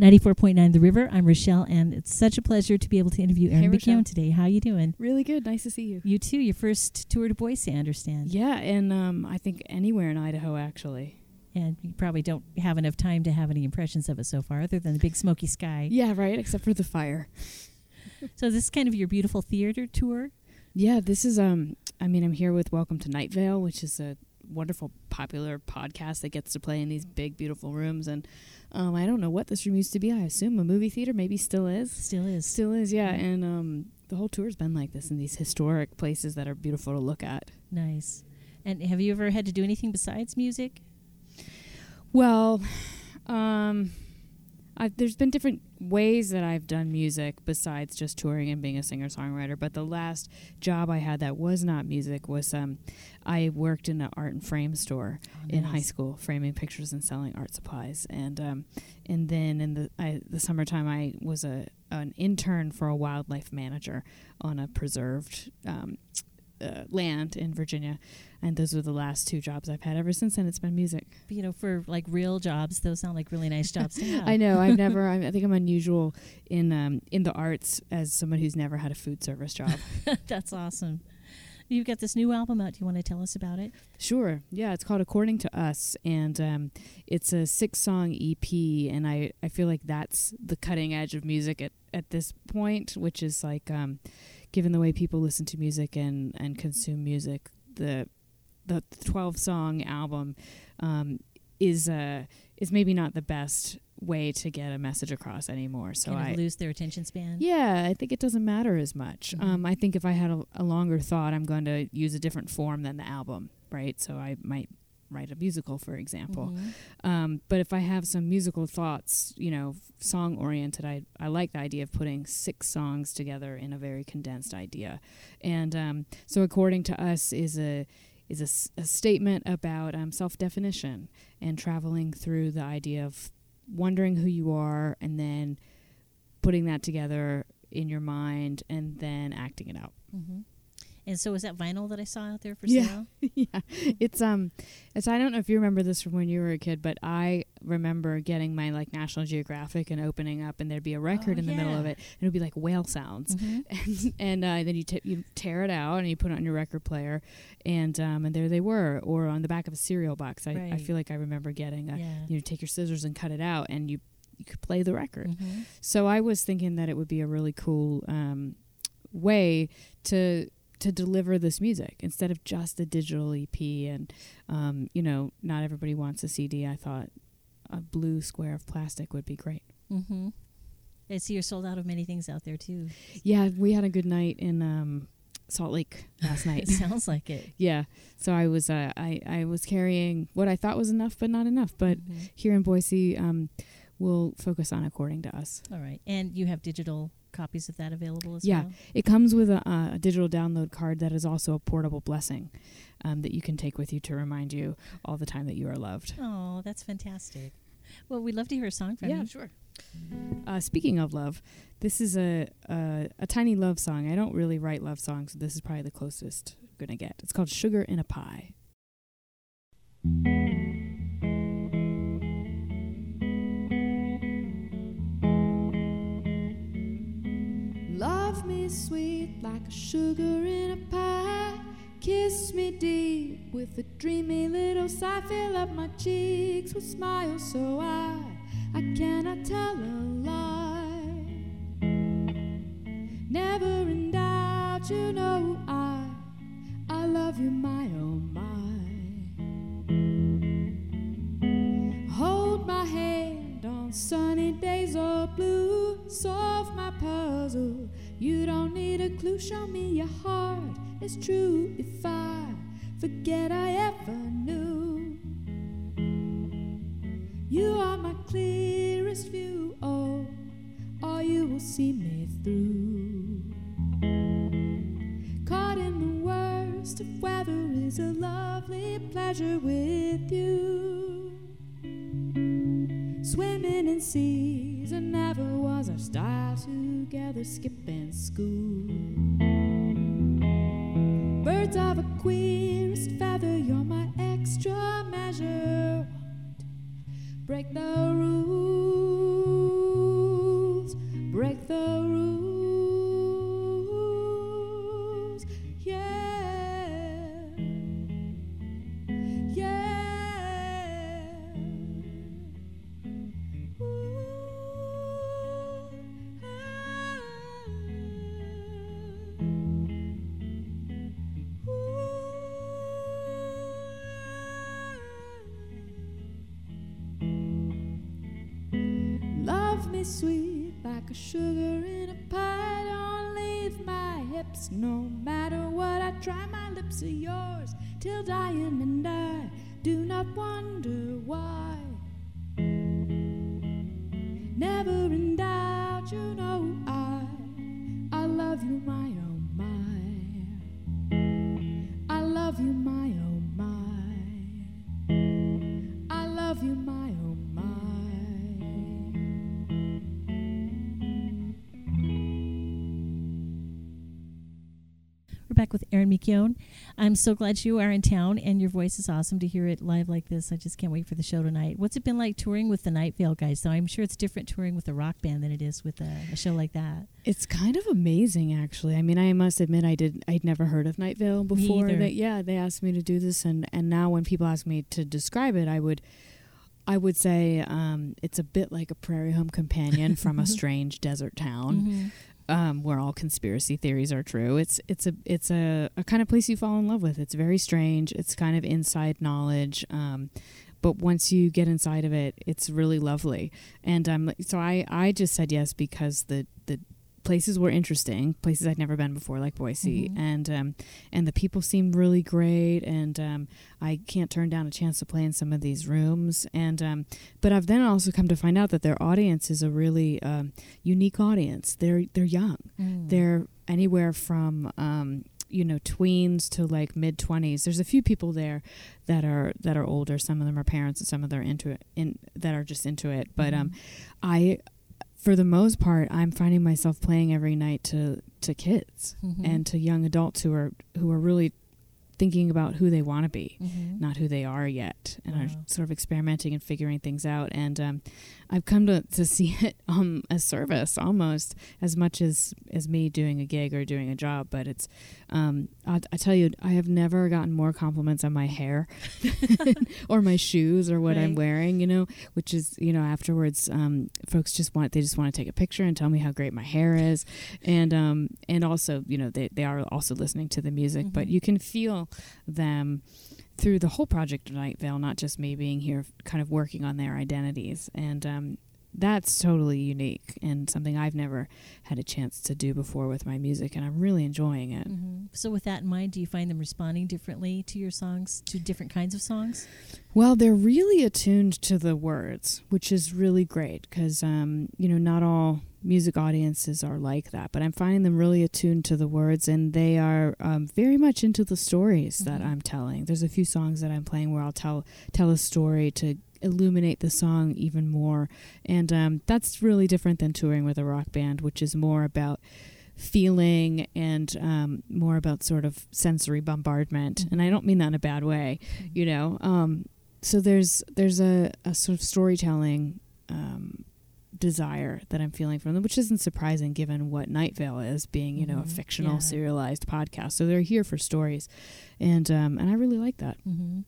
94.9 The River. I'm Rochelle, and it's such a pleasure to be able to interview Erin Hey. McKeown today. How you doing? Really good. Nice to see you. You too. Your first tour to Boise, I understand. Yeah, and um, I think anywhere in Idaho, actually. And you probably don't have enough time to have any impressions of it so far, other than the big smoky sky. Yeah, right. Except for the fire. So this is kind of your beautiful theater tour. Yeah, this is um. I mean, I'm here with Welcome to Night Vale, which is a wonderful, popular podcast that gets to play in these big, beautiful rooms. And um, I don't know what this room used to be. I assume a movie theater, maybe still is. Still is. Still is, yeah. And um, the whole tour's been like this in these historic places that are beautiful to look at. Nice. And have you ever had to do anything besides music? Well, um, I've, there's been different ways that I've done music besides just touring and being a singer songwriter. But the last job I had that was not music was um, I worked in an art and frame store in high school, framing pictures and selling art supplies. And um, and then in the I, the summertime, I was a an intern for a wildlife manager on a preserved. Um, uh, land in Virginia, and those were the last two jobs I've had. Ever since then, it's been music. But, you know, for like real jobs, those sound like really nice jobs to have. I know. I've never. I I think I'm unusual in um, in the arts as someone who's never had a food service job. That's awesome. You've got this new album out. Do you want to tell us about it? sure. Yeah. It's called According to Us, and um, it's a six song EP, and I I feel like that's the cutting edge of music at at this point, which is like, um, given the way people listen to music and and consume music, the the 12 song album um, is uh, is maybe not the best way to get a message across anymore. So kind I lose their attention span. Yeah, I think it doesn't matter as much. Mhm. Um, I think if I had a, a longer thought, I'm going to use a different form than the album, right? So I might write a musical, for example. Mhm. Um, but if I have some musical thoughts, you know, song oriented, I, I like the idea of putting six songs together in a very condensed idea. And um, so, according to us, is a is a, s- a statement about um, self definition and traveling through the idea of wondering who you are and then putting that together in your mind and then acting it out. Mhm. And so, is that vinyl that I saw out there for Yeah. sale? yeah, it's um, it's I don't know if you remember this from when you were a kid, but I remember getting my like National Geographic and opening up, and there'd be a record Oh, in the middle of it, and it'd be like whale sounds, Mhm. and and uh, then you t- you tear it out and you put it on your record player, and um, and there they were, or on the back of a cereal box. I, I feel like I remember getting a, Yeah. you know, take your scissors and cut it out, and you you could play the record. Mhm. So I was thinking that it would be a really cool um, way to to deliver this music instead of just a digital EP. And um, you know, not everybody wants a CD. I thought a blue square of plastic would be great. Mm-hmm. I see you're sold out of many things out there too. Yeah, we had a good night in um, Salt Lake last night. sounds like it. yeah, so I was uh, I I was carrying what I thought was enough, but not enough. But Mhm. here in Boise, um, we'll focus on according to us. all right, and you have digital copies of that available as Yeah. well. Yeah, it comes with a, uh, a digital download card that is also a portable blessing um, that you can take with you to remind you all the time that you are loved. Oh, that's fantastic. Well, we'd love to hear a song from you. Yeah, sure. Uh, speaking of love, this is a, a a tiny love song. I don't really write love songs, so this is probably the closest I'm gonna get. It's called "Sugar in a Pie." Sweet like a sugar in a pie. Kiss me deep with a dreamy little sigh. Fill up my cheeks with smiles so I I cannot tell a lie. Never in doubt, you know I I love you, my oh my. Hold my hand on sunny days or blue. Solve my puzzle. You don't need a clue. Show me your heart It's true. If I forget I ever knew, you are my clearest view. Oh, or you will see me through. Caught in the worst of weather is a lovely pleasure with you. Swimming in seas and never was our style together, skipping school. Birds of a queerest feather, you're my extra measure. Break the rules. Sweet like a sugar in a pie. Don't leave my hips no matter what I try. My lips are yours till dying and I do not wonder why. Never in doubt, you know I, I love you, my oh my. I love you, my oh back with Erin McKeown. I'm so glad you are in town, and your voice is awesome to hear it live like this. I just can't wait for the show tonight. What's it been like touring with the Night Vale guys? Though I'm sure it's different touring with a rock band than it is with a, a show like that. It's kind of amazing, actually. I mean, I must admit, I did. I'd never heard of Night Vale before. They, yeah, they asked me to do this, and and now when people ask me to describe it, I would, I would say um, it's a bit like a prairie home companion from a strange desert town. Mm-hmm. Um, where all conspiracy theories are true. It's it's a it's a, a kind of place you fall in love with. It's very strange. It's kind of inside knowledge. Um, but once you get inside of it, it's really lovely. And um, so I, I just said yes because the the places were interesting, places I'd never been before, like Boise, Mhm. and um, and the people seemed really great. And um, I can't turn down a chance to play in some of these rooms. And um, but I've then also come to find out that their audience is a really um, unique audience. They're they're young. Mm. They're anywhere from um, you know tweens to like mid twenties. There's a few people there that are that are older. Some of them are parents, and some of them are into it in that are just into it. But um, I, for the most part, I'm finding myself playing every night to to kids Mhm. and to young adults who are who are really thinking about who they want to be Mhm. not who they are yet and are Wow. sort of experimenting and figuring things out and um, i've come to, to see it um, as service almost as much as as me doing a gig or doing a job but it's um, I, I tell you i have never gotten more compliments on my hair or my shoes or what i'm wearing you know which is you know afterwards um, folks just want they just want to take a picture and tell me how great my hair is and um, and also you know they, they are also listening to the music but Mhm. you can feel them through the whole project of Night Vale, not just me being here, kind of working on their identities, and um, that's totally unique and something I've never had a chance to do before with my music, and I'm really enjoying it. Mhm. So, with that in mind, do you find them responding differently to your songs, to different kinds of songs? Well, they're really attuned to the words, which is really great because um, you know not all music audiences are like that, but I'm finding them really attuned to the words, and they are um, very much into the stories that Mhm. I'm telling. There's a few songs that I'm playing where I'll tell tell a story to illuminate the song even more, and um, that's really different than touring with a rock band, which is more about feeling and um, more about sort of sensory bombardment. And I don't mean that in a bad way you know? Um so there's there's a, a sort of storytelling um desire that i'm feeling from them which isn't surprising given what night vale is being you know a Mhm. fictional Yeah. serialized podcast. So they're here for stories. And um and i really like that. Hmm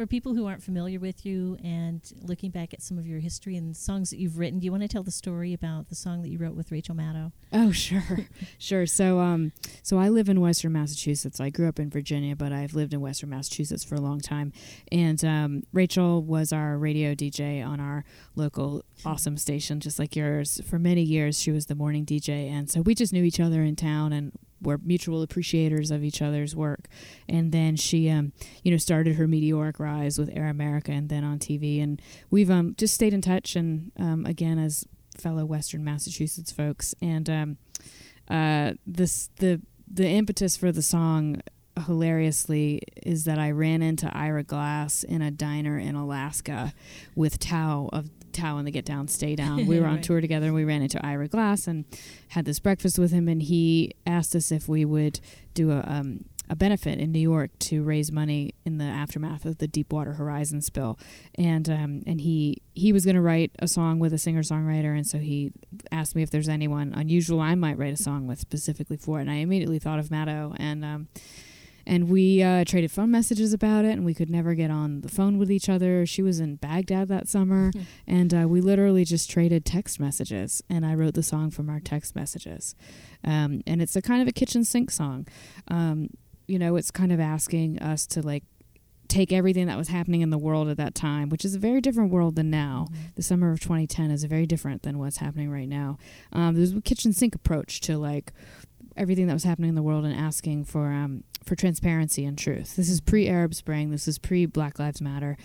For people who aren't familiar with you and looking back at some of your history and songs that you've written, do you want to tell the story about the song that you wrote with Rachel Maddow? Oh, sure, sure. So, um, so I live in Western Massachusetts. I grew up in Virginia, but I've lived in Western Massachusetts for a long time. And um, Rachel was our radio DJ on our local awesome station, just like yours. For many years, she was the morning DJ, and so we just knew each other in town and were mutual appreciators of each other's work. And then she, um, you know, started her meteoric rise with Air America, and then on TV. And we've um, just stayed in touch, and um, again as fellow Western Massachusetts folks, and um, uh, this the the impetus for the song hilariously is that I ran into Ira Glass in a diner in Alaska with Thao of Thao and the Get Down Stay Down. We were on Right. tour together and we ran into Ira Glass and had this breakfast with him. And he asked us if we would do a um, a benefit in New York to raise money in the aftermath of the Deepwater Horizon spill, and um, and he he was going to write a song with a singer songwriter, and so he asked me if there's anyone unusual I might write a song with specifically for it, and I immediately thought of Maddow, and um, and we uh, traded phone messages about it, and we could never get on the phone with each other. She was in Baghdad that summer, Hmm. and uh, we literally just traded text messages, and I wrote the song from our text messages, um, and it's a kind of a kitchen sink song. Um, you know, it's kind of asking us to like take everything that was happening in the world at that time, which is a very different world than now. Mm-hmm. The summer of 2010 is very different than what's happening right now. Um, there's a kitchen sink approach to like everything that was happening in the world and asking for um, for transparency and truth. This is pre Arab Spring. This is pre Black Lives Matter.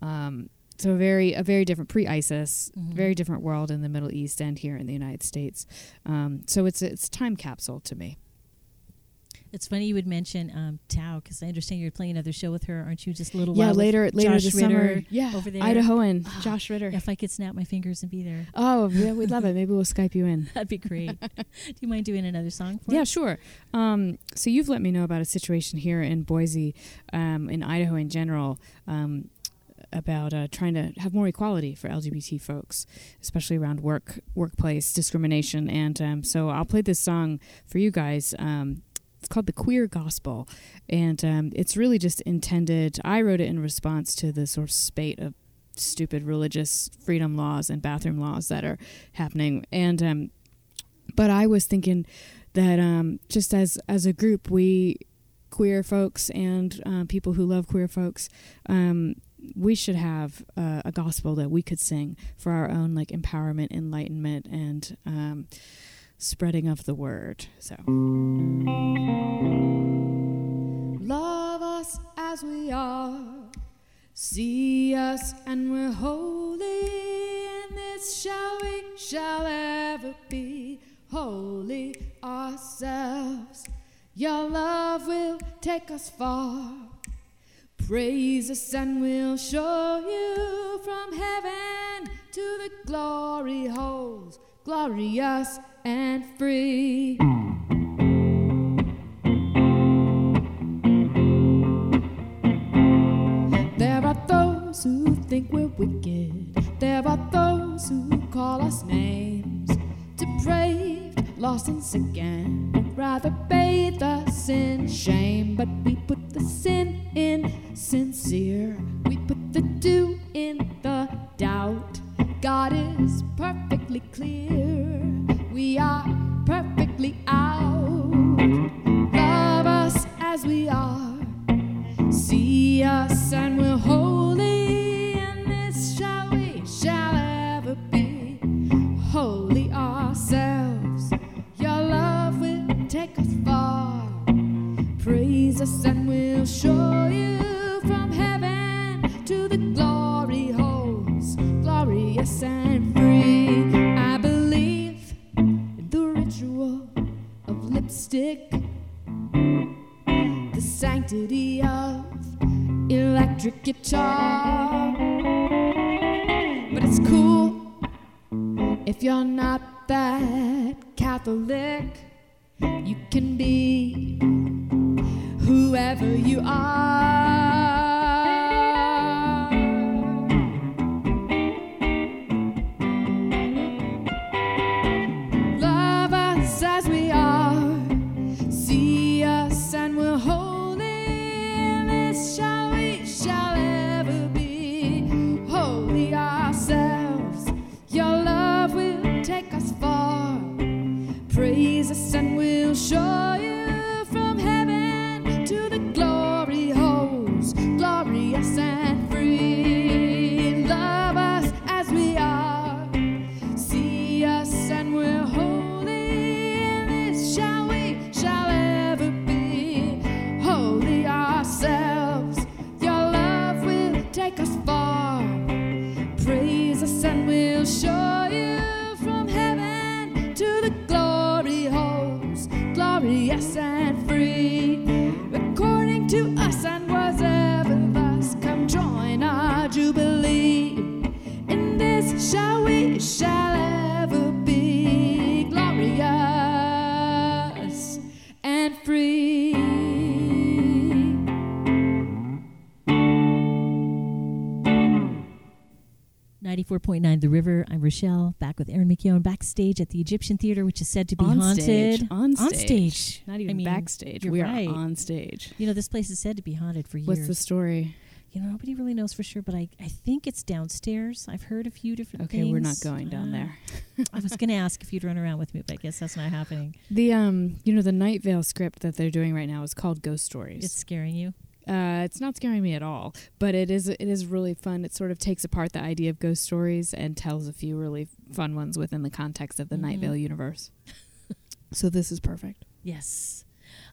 Um, so a very a very different pre ISIS, Mhm. very different world in the Middle East and here in the United States. Um, so it's it's time capsule to me. It's funny you would mention um, Thao because I understand you're playing another show with her, aren't you? Just a little yeah, later later Josh this Ritter summer. Yeah, over there. Idahoan Ah, Josh Ritter. If I could snap my fingers and be there, Oh, yeah, we'd love it. Maybe we'll Skype you in. that'd be great. Do you mind doing another song for Yeah, us? sure. Um, so you've let me know about a situation here in Boise, um, in Idaho in general, um, about uh, trying to have more equality for LGBT folks, especially around work, workplace discrimination. And um, so I'll play this song for you guys. It's called the Queer Gospel, and um, it's really just intended. I wrote it in response to the sort of spate of stupid religious freedom laws and bathroom laws that are happening, and um, but I was thinking that um, just as as a group, we queer folks and uh, people who love queer folks, um, we should have uh, a gospel that we could sing for our own like empowerment, enlightenment, and um, spreading of the word. So. Love us as we are. See us and we're holy, and this shall we shall ever be holy ourselves. Your love will take us far. Praise us and we'll show you from heaven to the glory holes, glorious and free. There are those who think we're wicked. There are those who call us names. Depraved, lost and sick, and rather bathe us in shame. But we put the sin in sincere. We put it's cool if you're not that Catholic. You can be whoever you are. Backstage at the Egyptian Theater, which is said to be on haunted. stage. On stage. On stage. Not even I mean, backstage. We right. are on stage. You know, this place is said to be haunted for years. What's the story? You know, nobody really knows for sure, but I, I think it's downstairs. I've heard a few different Okay, things. we're not going down Uh, there. I was going to ask if you'd run around with me, but I guess that's not happening. The um, you know, the Night Vale script that they're doing right now is called Ghost Stories. It's scaring you. Uh, it's not scaring me at all, but it is it is really fun. It sort of takes apart the idea of ghost stories and tells a few really fun ones within the context of the Night Mhm. Vale universe. so this is perfect. Yes.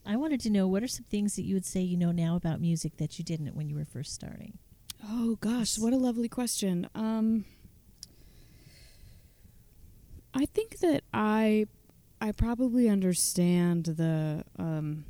I wanted to know what are some things that you would say you know now about music that you didn't when you were first starting? Oh gosh, what a lovely question. Um, I think that I I probably understand the um,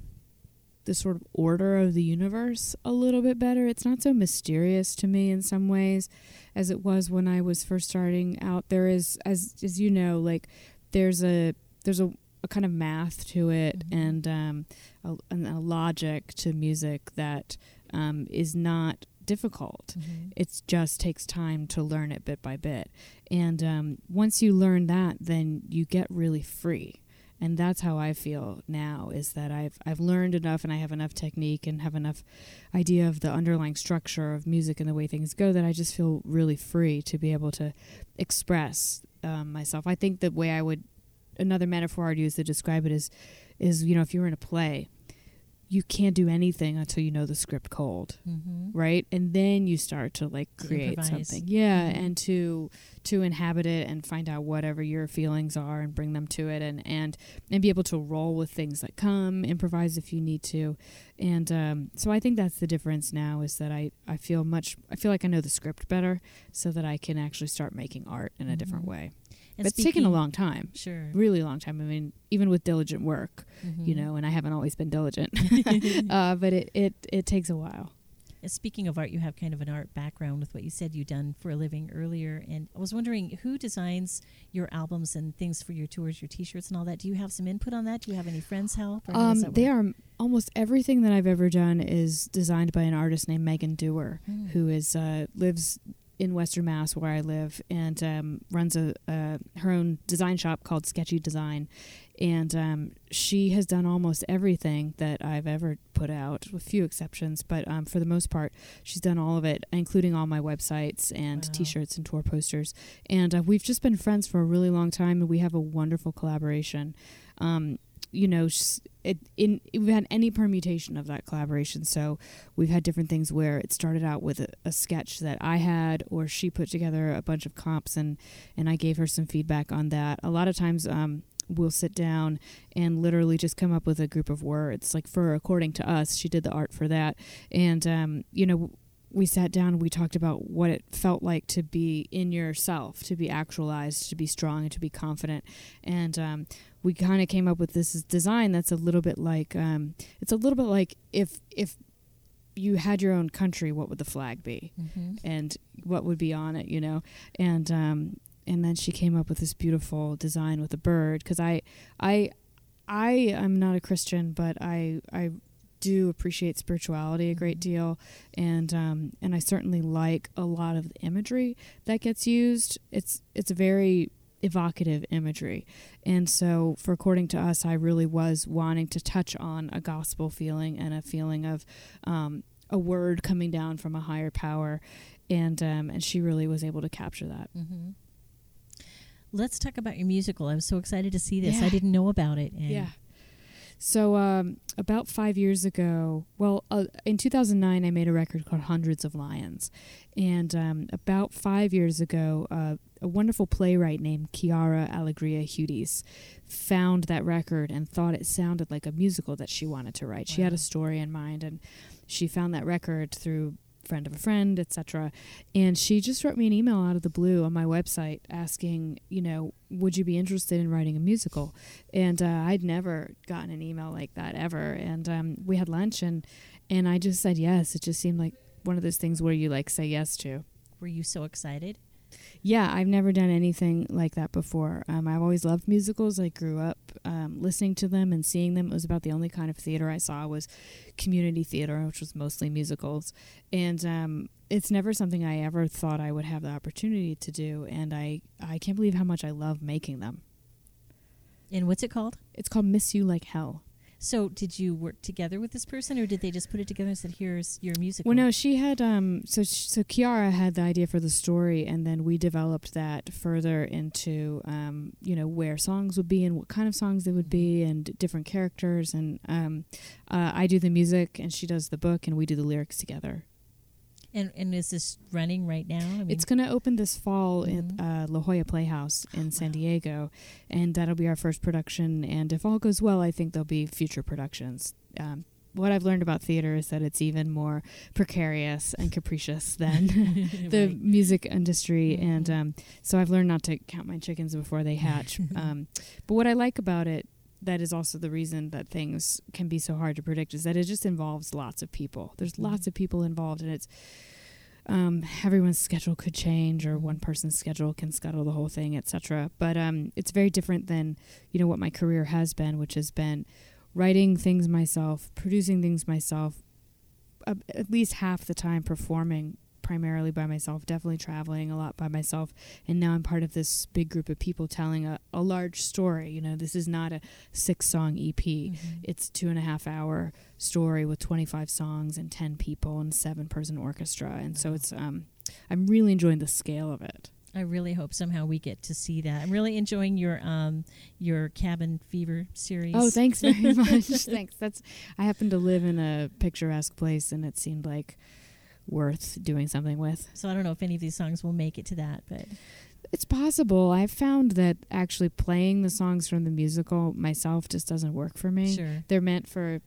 the sort of order of the universe a little bit better. It's not so mysterious to me in some ways as it was when I was first starting out. There is, as as you know, like there's a there's a, a kind of math to it Mhm. and um, a, and a logic to music that um, is not difficult. It just takes time to learn it bit by bit. And um, once you learn that, then you get really free. And that's how I feel now is that I've I've learned enough and I have enough technique and have enough idea of the underlying structure of music and the way things go that I just feel really free to be able to express um, myself. I think the way I would another metaphor I'd use to describe it is is you know if you were in a play, you can't do anything until you know the script cold Mm-hmm. right and then you start to like create something yeah Mhm. and to to inhabit it and find out whatever your feelings are and bring them to it and and and be able to roll with things that come improvise if you need to and um, so i think that's the difference now is that i i feel much i feel like i know the script better so that i can actually start making art in a different Mhm. way And but it's taken a long time Sure. really long time i mean even with diligent work you Mhm. know and i haven't always been diligent uh, but it, it it takes a while And speaking of art, you have kind of an art background with what you said you've done for a living earlier. And I was wondering who designs your albums and things for your tours, your T-shirts, and all that. Do you have some input on that? Do you have any friends help? Or Um, they work? are almost everything that I've ever done is designed by an artist named Megan Dewar, Hmm. who is uh, lives in Western Mass where I live and um, runs a uh, her own design shop called Sketchy Design, and um, she has done almost everything that I've ever put out, with few exceptions. But um, for the most part, she's done all of it, including all my websites and Wow. T-shirts and tour posters. And uh, we've just been friends for a really long time, and we have a wonderful collaboration. Um, you know, it, in we've had any permutation of that collaboration. So we've had different things where it started out with a, a sketch that I had, or she put together a bunch of comps, and and I gave her some feedback on that. A lot of times, um, we'll sit down and literally just come up with a group of words. Like for according to us, she did the art for that, and um, you know. We sat down and we talked about what it felt like to be in yourself, to be actualized, to be strong, and to be confident. And um, we kind of came up with this design that's a little bit like um, it's a little bit like if if you had your own country, what would the flag be, Mhm. and what would be on it, you know? And um, and then she came up with this beautiful design with a bird because I I I am not a Christian, but I I do appreciate spirituality a great deal, and um, and I certainly like a lot of the imagery that gets used. It's it's very evocative imagery. And so, for according to us, I really was wanting to touch on a gospel feeling and a feeling of um, a word coming down from a higher power, and um, and she really was able to capture that. Mhm. Let's talk about your musical. I was so excited to see this. I didn't know about it. And So um, about five years ago, well, uh, in 2009, I made a record called Hundreds of Lions, and um, about five years ago, uh, a wonderful playwright named Quiara Alegría Hudes found that record and thought it sounded like a musical that she wanted to write. She had a story in mind, and she found that record through friend of a friend, etc. And she just wrote me an email out of the blue on my website asking, you know, would you be interested in writing a musical? And uh, I'd never gotten an email like that ever. And um, we had lunch, and and I just said yes. It just seemed like one of those things where you like say yes to. were you so excited? Yeah, I've never done anything like that before. Um, I've always loved musicals. I grew up um, listening to them and seeing them. It was about the only kind of theater I saw was community theater, which was mostly musicals. And um, it's never something I ever thought I would have the opportunity to do. And I, I can't believe how much I love making them. And what's it called? It's called Miss You Like Hell. So, did you work together with this person, or did they just put it together and said, "Here's your music"? Well, no, she had um. So so Quiara had the idea for the story, and then we developed that further into um. You know where songs would be and what kind of songs they would be, and different characters, and um. Uh, I do the music, and she does the book, and we do the lyrics together. And and is this running right now? I mean, It's going to open this fall Mhm. at uh, La Jolla Playhouse in San Diego, and that'll be our first production. And if all goes well, I think there'll be future productions. Um, what I've learned about theater is that it's even more precarious and capricious than the Right. music industry, and Mhm. um, so I've learned not to count my chickens before they hatch. um, but what I like about it. That is also the reason that things can be so hard to predict is that it just involves lots of people. There's Mhm. lots of people involved, and it's um, everyone's schedule could change or one person's schedule can scuttle the whole thing etc but um, it's very different than you know what my career has been which has been writing things myself producing things myself uh, at least half the time performing primarily by myself definitely traveling a lot by myself and now i'm part of this big group of people telling a, a large story. You know this is not a six song ep Mhm. it's two and a half hour story with 25 songs and 10 people and seven person orchestra. And so it's um i'm really enjoying the scale of it. I really hope somehow we get to see that. I'm really enjoying your um your cabin fever series. oh thanks very much. Thanks. That's i happen to live in a picturesque place and it seemed like worth doing something with So I don't know if any of these songs will make it to that, but it's possible i've found that actually playing the songs from the musical myself just doesn't work for me sure. they're meant for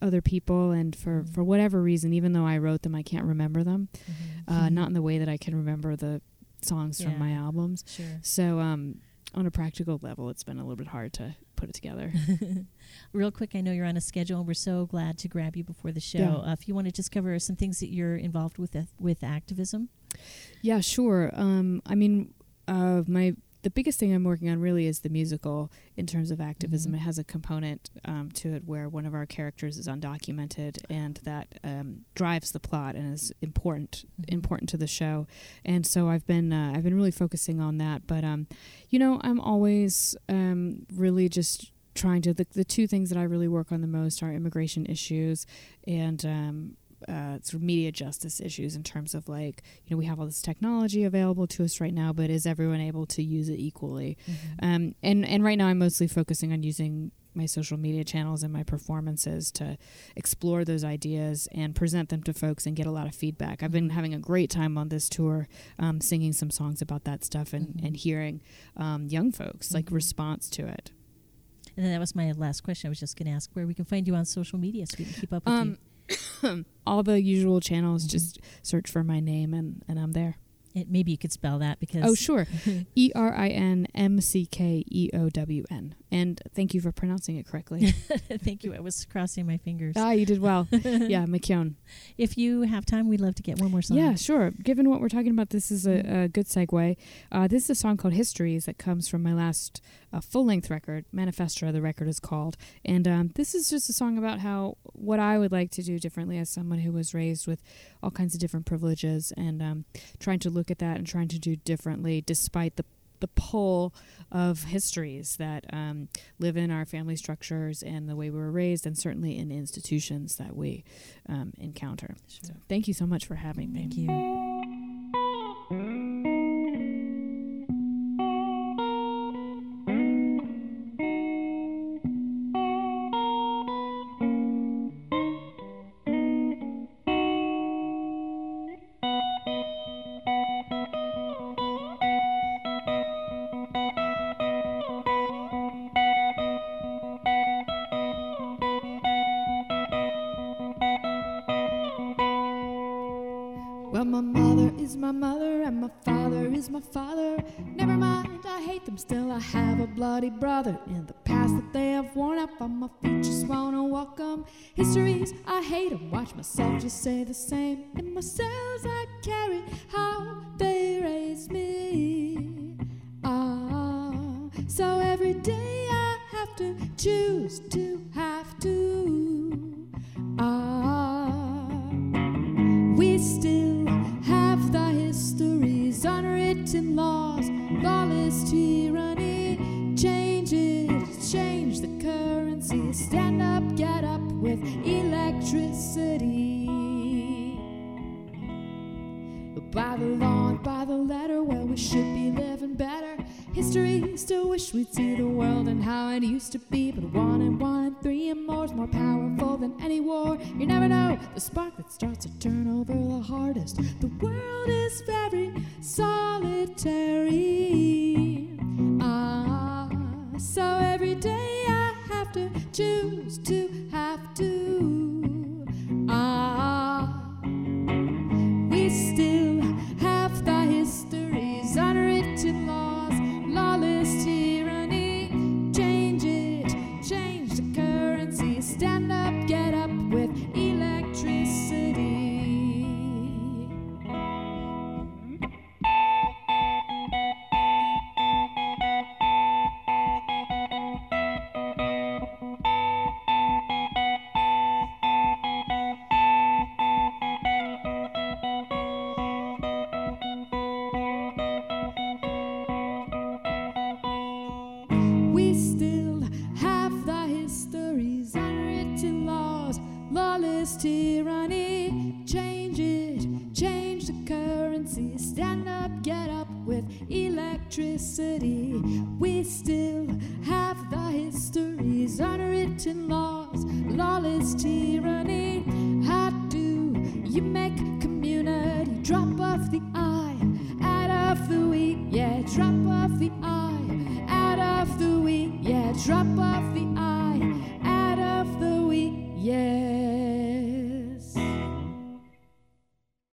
other people and for Mhm. for whatever reason even though i wrote them i can't remember them Mhm. uh, not in the way that I can remember the songs from my albums. sure. So, um, on a practical level, it's been a little bit hard to put it together. Real quick, I know you're on a schedule, and we're so glad to grab you before the show. Yeah. Uh, if you want to just cover some things that you're involved with uh, with activism. yeah, sure. Um, I mean, uh, my the biggest thing I'm working on really is the musical in terms of activism. Mhm. It has a component um, to it where one of our characters is undocumented, and that um, drives the plot and is important Mhm. important to the show. And so I've been uh, I've been really focusing on that. But um, you know, I'm always um, really just trying to the, the two things that I really work on the most are immigration issues and um, uh, sort of media justice issues in terms of like you know we have all this technology available to us right now, but is everyone able to use it equally? Um, and and right now I'm mostly focusing on using my social media channels and my performances to explore those ideas and present them to folks and get a lot of feedback. I've been having a great time on this tour, um, singing some songs about that stuff and, Mhm. and hearing um, young folks like Mhm. response to it. And then that was my last question. I was just going to ask where we can find you on social media so we can keep up with Um, all the usual channels, Mhm. just search for my name and, and I'm there. It, maybe you could spell that because. Oh, sure. E R I N M C K E O W N. And thank you for pronouncing it correctly. Thank you. I was crossing my fingers. ah, you did well. yeah, McKeown. If you have time, we'd love to get one more song. Yeah, sure. Given what we're talking about, this is a, a good segue. Uh, this is a song called Histories that comes from my last uh, full length record, Manifestra, the record is called. And um, this is just a song about how what I would like to do differently as someone who was raised with all kinds of different privileges and um, trying to look at that and trying to do differently despite the the pull of histories that um, live in our family structures and the way we were raised, and certainly in institutions that we um, encounter. Sure. So, thank you so much for having me. Thank you. Well, my mother is my mother and my father is my father. Never mind, I hate them still. I have a bloody brother in the past that they have worn up on my. Just wanna welcome histories. I hate them. Watch myself just say the same. In my cells, I carry how they raised me. Ah, so every day I have to choose to have By the law and by the letter, well, we should be living better. History still wish we'd see the world and how it used to be. But one and one and three and more is more powerful than any war. You never know the spark that starts to turn over the hardest. The world is very solitary. Ah, so every day I have to choose to have to. Ah,